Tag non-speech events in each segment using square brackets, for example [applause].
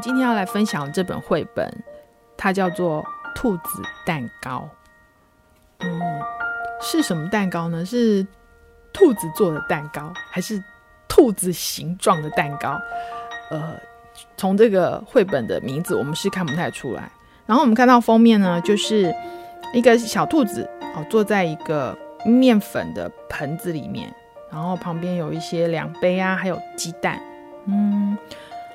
今天要来分享这本绘本，它叫做《兔子蛋糕》。嗯，是什么蛋糕呢？是兔子做的蛋糕，还是兔子形状的蛋糕？呃，从这个绘本的名字，我们是看不太出来。然后我们看到封面呢，就是一个小兔子哦，坐在一个面粉的盆子里面，然后旁边有一些量杯啊，还有鸡蛋。嗯，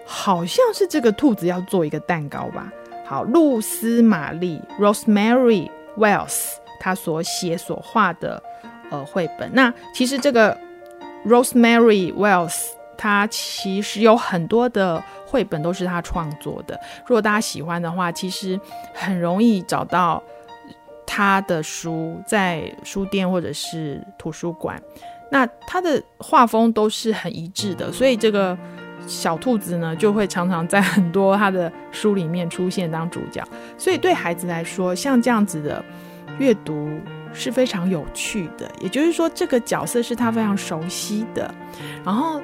好像是这个兔子要做一个蛋糕吧。好，露丝玛丽 （Rosemary Wells） 她所写所画的呃绘本。那其实这个 Rosemary Wells 她其实有很多的绘本都是她创作的。如果大家喜欢的话，其实很容易找到她的书，在书店或者是图书馆。那她的画风都是很一致的，所以这个。小兔子呢，就会常常在很多他的书里面出现当主角，所以对孩子来说，像这样子的阅读是非常有趣的。也就是说，这个角色是他非常熟悉的，然后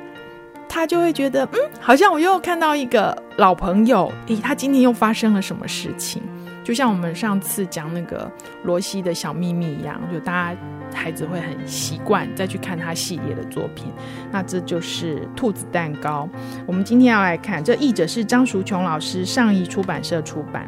他就会觉得，嗯，好像我又看到一个老朋友。诶，他今天又发生了什么事情？就像我们上次讲那个罗西的小秘密一样，就大家。孩子会很习惯再去看他系列的作品，那这就是兔子蛋糕。我们今天要来看，这译者是张淑琼老师，上译出版社出版。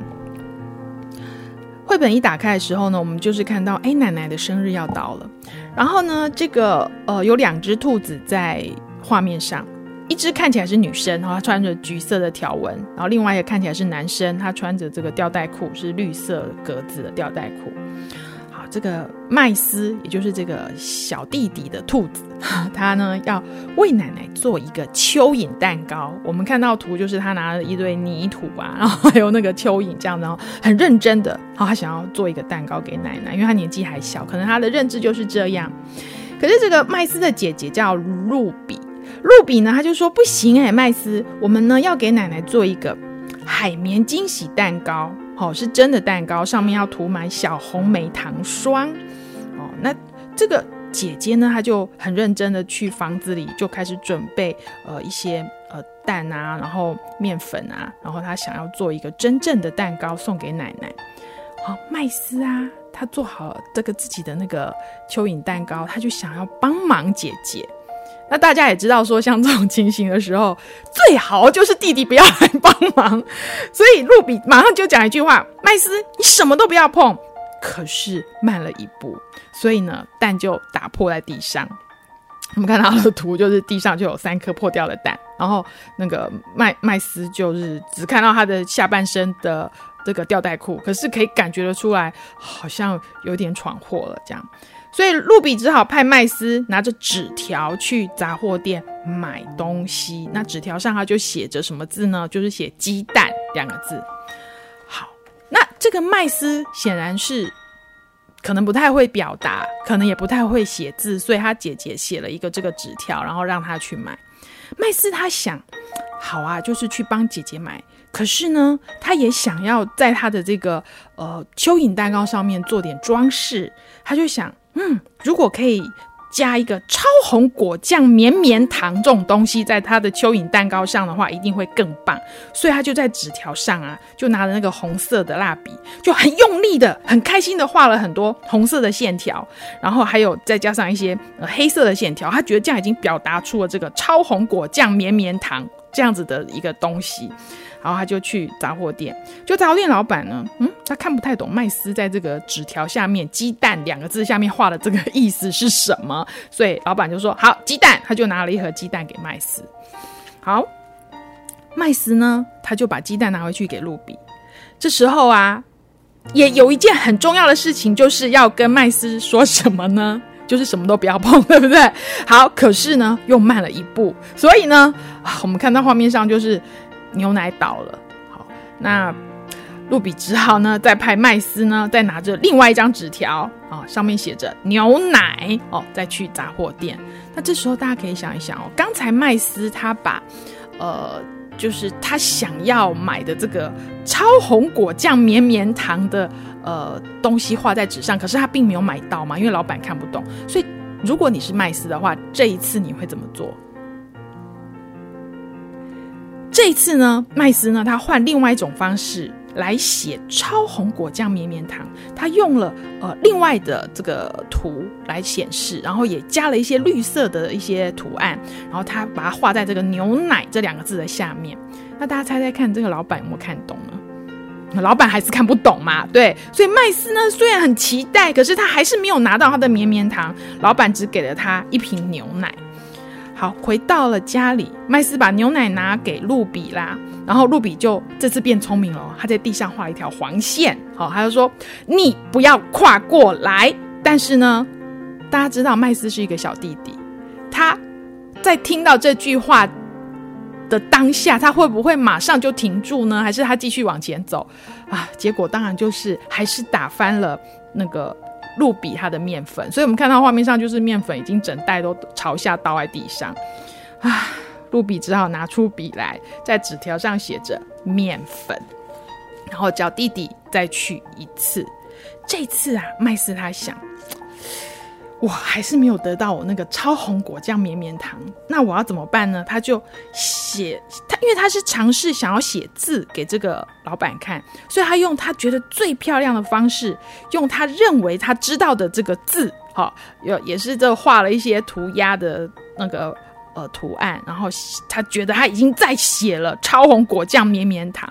绘本一打开的时候呢，我们就是看到，哎，奶奶的生日要到了。然后呢，这个呃有两只兔子在画面上，一只看起来是女生，然后她穿着橘色的条纹，然后另外一个看起来是男生，他穿着这个吊带裤，是绿色格子的吊带裤。好这个麦斯，也就是这个小弟弟的兔子，[laughs] 他呢要为奶奶做一个蚯蚓蛋糕。我们看到图就是他拿了一堆泥土啊，然后还有那个蚯蚓这样，然后很认真的，然后他想要做一个蛋糕给奶奶，因为他年纪还小，可能他的认知就是这样。可是这个麦斯的姐姐叫露比，露比呢，他就说不行哎，麦斯，我们呢要给奶奶做一个海绵惊喜蛋糕。哦，是真的蛋糕，上面要涂满小红莓糖霜。哦，那这个姐姐呢，她就很认真的去房子里就开始准备呃一些呃蛋啊，然后面粉啊，然后她想要做一个真正的蛋糕送给奶奶。好，麦斯啊，他做好这个自己的那个蚯蚓蛋糕，他就想要帮忙姐姐。那大家也知道，说像这种情形的时候，最好就是弟弟不要来帮忙。所以露比马上就讲一句话：“麦斯，你什么都不要碰。”可是慢了一步，所以呢，蛋就打破在地上。[laughs] 我们看到的图就是地上就有三颗破掉的蛋，然后那个麦麦斯就是只看到他的下半身的这个吊带裤，可是可以感觉得出来，好像有点闯祸了这样。所以露比只好派麦斯拿着纸条去杂货店买东西。那纸条上他就写着什么字呢？就是写“鸡蛋”两个字。好，那这个麦斯显然是可能不太会表达，可能也不太会写字，所以他姐姐写了一个这个纸条，然后让他去买。麦斯他想，好啊，就是去帮姐姐买。可是呢，他也想要在他的这个呃蚯蚓蛋糕上面做点装饰，他就想。嗯，如果可以加一个超红果酱绵绵糖这种东西在他的蚯蚓蛋糕上的话，一定会更棒。所以他就在纸条上啊，就拿着那个红色的蜡笔，就很用力的、很开心的画了很多红色的线条，然后还有再加上一些黑色的线条。他觉得这样已经表达出了这个超红果酱绵绵糖这样子的一个东西。然后他就去杂货店，就杂货店老板呢，嗯，他看不太懂麦斯在这个纸条下面“鸡蛋”两个字下面画的这个意思是什么，所以老板就说：“好，鸡蛋。”他就拿了一盒鸡蛋给麦斯。好，麦斯呢，他就把鸡蛋拿回去给露比。这时候啊，也有一件很重要的事情，就是要跟麦斯说什么呢？就是什么都不要碰，对不对？好，可是呢，又慢了一步，所以呢，我们看到画面上就是。牛奶倒了，好，那露比只好呢，再派麦斯呢，再拿着另外一张纸条啊，上面写着牛奶哦，再去杂货店。那这时候大家可以想一想哦，刚才麦斯他把呃，就是他想要买的这个超红果酱绵绵糖的呃东西画在纸上，可是他并没有买到嘛，因为老板看不懂。所以如果你是麦斯的话，这一次你会怎么做？这一次呢，麦斯呢，他换另外一种方式来写超红果酱绵绵糖，他用了呃另外的这个图来显示，然后也加了一些绿色的一些图案，然后他把它画在这个牛奶这两个字的下面。那大家猜猜看，这个老板有没有看懂呢？老板还是看不懂嘛？对，所以麦斯呢虽然很期待，可是他还是没有拿到他的绵绵糖。老板只给了他一瓶牛奶。好，回到了家里，麦斯把牛奶拿给露比啦，然后露比就这次变聪明了，他在地上画一条黄线。好，他就说：“你不要跨过来。”但是呢，大家知道麦斯是一个小弟弟，他在听到这句话的当下，他会不会马上就停住呢？还是他继续往前走啊？结果当然就是还是打翻了那个露比他的面粉，所以我们看到画面上就是面粉已经整袋都朝下倒在地上啊！露比只好拿出笔来，在纸条上写着面粉，然后叫弟弟再去一次。这次啊，麦斯他想。我还是没有得到我那个超红果酱绵绵糖，那我要怎么办呢？他就写他，因为他是尝试想要写字给这个老板看，所以他用他觉得最漂亮的方式，用他认为他知道的这个字，好，有也是这画了一些涂鸦的那个呃图案，然后他觉得他已经在写了超红果酱绵绵糖。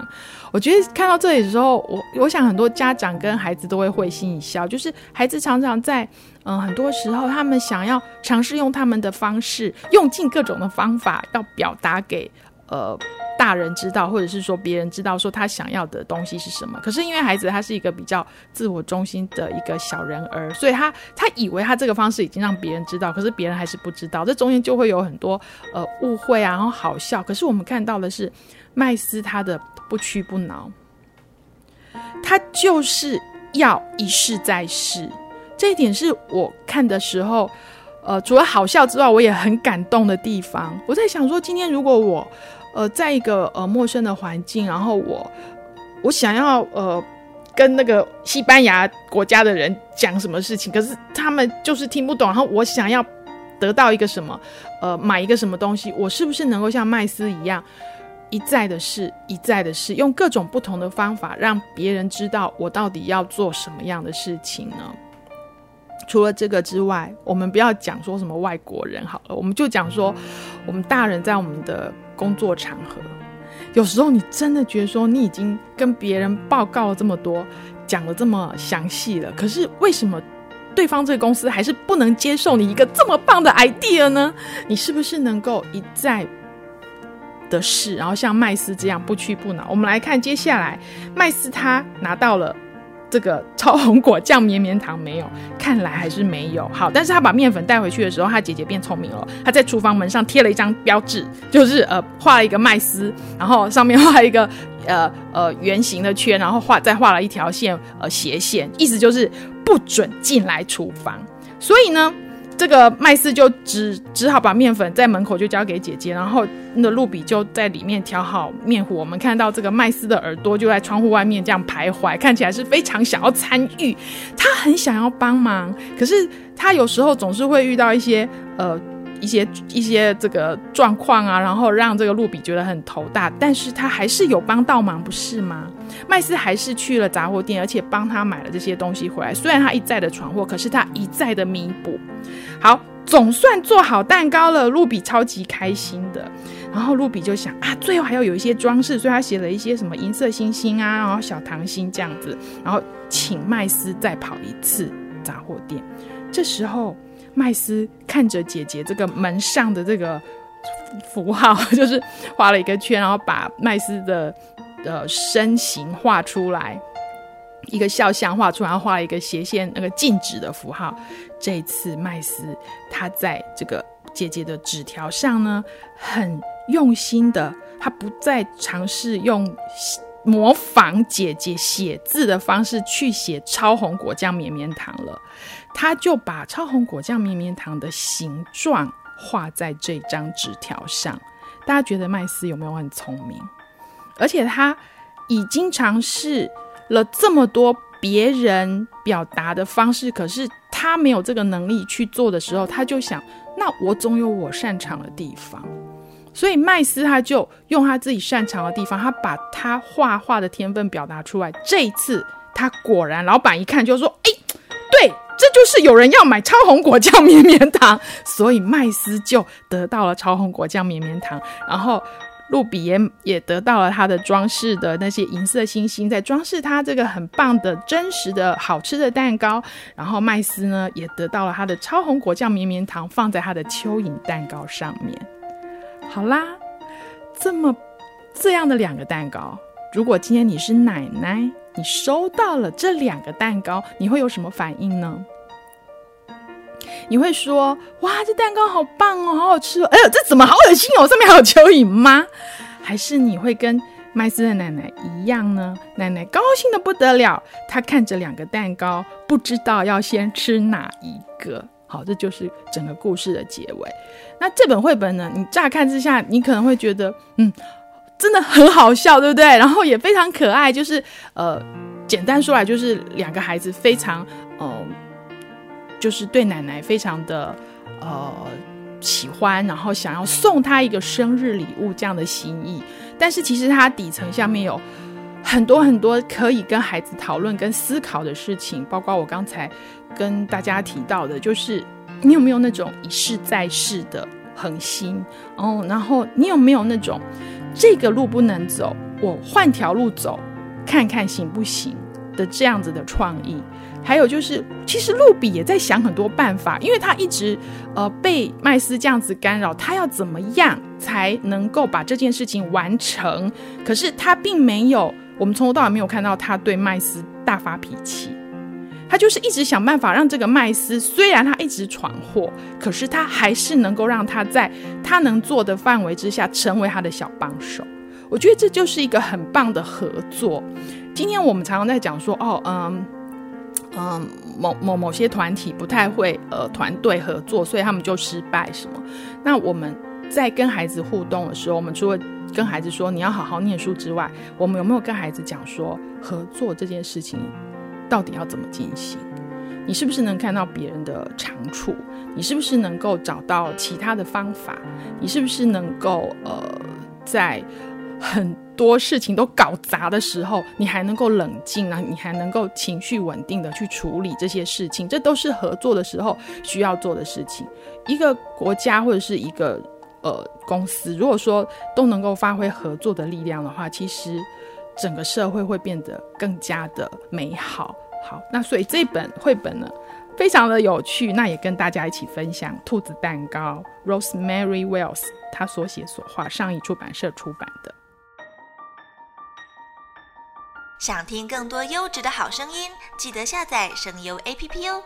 我觉得看到这里的时候，我我想很多家长跟孩子都会会心一笑，就是孩子常常在嗯、很多时候，他们想要尝试用他们的方式，用尽各种的方法，要表达给呃大人知道，或者是说别人知道说他想要的东西是什么。可是因为孩子他是一个比较自我中心的一个小人儿，所以他他以为他这个方式已经让别人知道，可是别人还是不知道，这中间就会有很多呃误会啊，然后好笑。可是我们看到的是麦斯他的。不屈不挠，他就是要一试再试。这一点是我看的时候，呃，除了好笑之外，我也很感动的地方。我在想说，今天如果我，呃，在一个呃陌生的环境，然后我我想要呃跟那个西班牙国家的人讲什么事情，可是他们就是听不懂。然后我想要得到一个什么，呃，买一个什么东西，我是不是能够像麦斯一样？一再的试，一再的试，用各种不同的方法让别人知道我到底要做什么样的事情呢？除了这个之外，我们不要讲说什么外国人好了，我们就讲说我们大人在我们的工作场合，有时候你真的觉得说你已经跟别人报告了这么多，讲了这么详细了，可是为什么对方这个公司还是不能接受你一个这么棒的 idea 呢？你是不是能够一再的试，然后像麦斯这样不屈不挠。我们来看接下来，麦斯他拿到了这个超红果酱绵绵糖没有？看来还是没有。好，但是他把面粉带回去的时候，他姐姐变聪明了。他在厨房门上贴了一张标志，就是呃画了一个麦斯，然后上面画一个 [laughs] 呃呃圆形的圈，然后画再画了一条线呃斜线，意思就是不准进来厨房。所以呢。这个麦斯就只只好把面粉在门口就交给姐姐，然后那露比就在里面调好面糊。我们看到这个麦斯的耳朵就在窗户外面这样徘徊，看起来是非常想要参与，他很想要帮忙，可是他有时候总是会遇到一些呃。一些一些这个状况啊，然后让这个露比觉得很头大，但是他还是有帮到忙，不是吗？麦斯还是去了杂货店，而且帮他买了这些东西回来。虽然他一再的闯祸，可是他一再的弥补。好，总算做好蛋糕了，露比超级开心的。然后露比就想啊，最后还要有一些装饰，所以他写了一些什么银色星星啊，然后小糖心这样子，然后请麦斯再跑一次杂货店。这时候。麦斯看着姐姐这个门上的这个符号，就是画了一个圈，然后把麦斯的的身形画出来，一个肖像画出来，然后画了一个斜线，那个静止的符号。这次，麦斯他在这个姐姐的纸条上呢，很用心的，他不再尝试用模仿姐姐写字的方式去写超红果酱绵绵糖了。他就把超红果酱绵绵糖的形状画在这张纸条上。大家觉得麦斯有没有很聪明？而且他已经尝试了这么多别人表达的方式，可是他没有这个能力去做的时候，他就想：那我总有我擅长的地方。所以麦斯他就用他自己擅长的地方，他把他画画的天分表达出来。这一次他果然，老板一看就说：“哎，对，这就是有人要买超红果酱绵绵糖。”所以麦斯就得到了超红果酱绵绵糖，然后。露比也也得到了他的装饰的那些银色星星，在装饰他这个很棒的、真实的好吃的蛋糕。然后麦斯呢，也得到了他的超红果酱绵绵糖，放在他的蚯蚓蛋糕上面。好啦，这么这样的两个蛋糕，如果今天你是奶奶，你收到了这两个蛋糕，你会有什么反应呢？你会说：“哇，这蛋糕好棒哦，好好吃哦！哎呦，这怎么好恶心哦？上面还有蚯蚓吗？”还是你会跟麦斯的奶奶一样呢？奶奶高兴的不得了，她看着两个蛋糕，不知道要先吃哪一个。好，这就是整个故事的结尾。那这本绘本呢？你乍看之下，你可能会觉得，嗯，真的很好笑，对不对？然后也非常可爱。就是呃，简单说来，就是两个孩子非常呃。就是对奶奶非常的呃喜欢，然后想要送她一个生日礼物这样的心意，但是其实它底层下面有很多很多可以跟孩子讨论跟思考的事情，包括我刚才跟大家提到的，就是你有没有那种一试再试的恒心？哦，然后你有没有那种这个路不能走，我换条路走看看行不行的这样子的创意。还有就是，其实露比也在想很多办法，因为他一直呃被麦斯这样子干扰，他要怎么样才能够把这件事情完成？可是他并没有，我们从头到尾没有看到他对麦斯大发脾气，他就是一直想办法让这个麦斯，虽然他一直闯祸，可是他还是能够让他在他能做的范围之下成为他的小帮手。我觉得这就是一个很棒的合作。今天我们常常在讲说，哦，嗯。嗯，某某某些团体不太会呃团队合作，所以他们就失败什么。那我们在跟孩子互动的时候，我们除了跟孩子说你要好好念书之外，我们有没有跟孩子讲说合作这件事情到底要怎么进行？你是不是能看到别人的长处？你是不是能够找到其他的方法？你是不是能够呃在很多事情都搞砸的时候，你还能够冷静啊，你还能够情绪稳定的去处理这些事情，这都是合作的时候需要做的事情。一个国家或者是一个呃公司，如果说都能够发挥合作的力量的话，其实整个社会会变得更加的美好。好，那所以这本绘本呢，非常的有趣，那也跟大家一起分享兔子蛋糕 Rosemary Wells 他所写所画，上谊出版社出版的。想听更多优质的好声音，记得下载声优 APP 哦。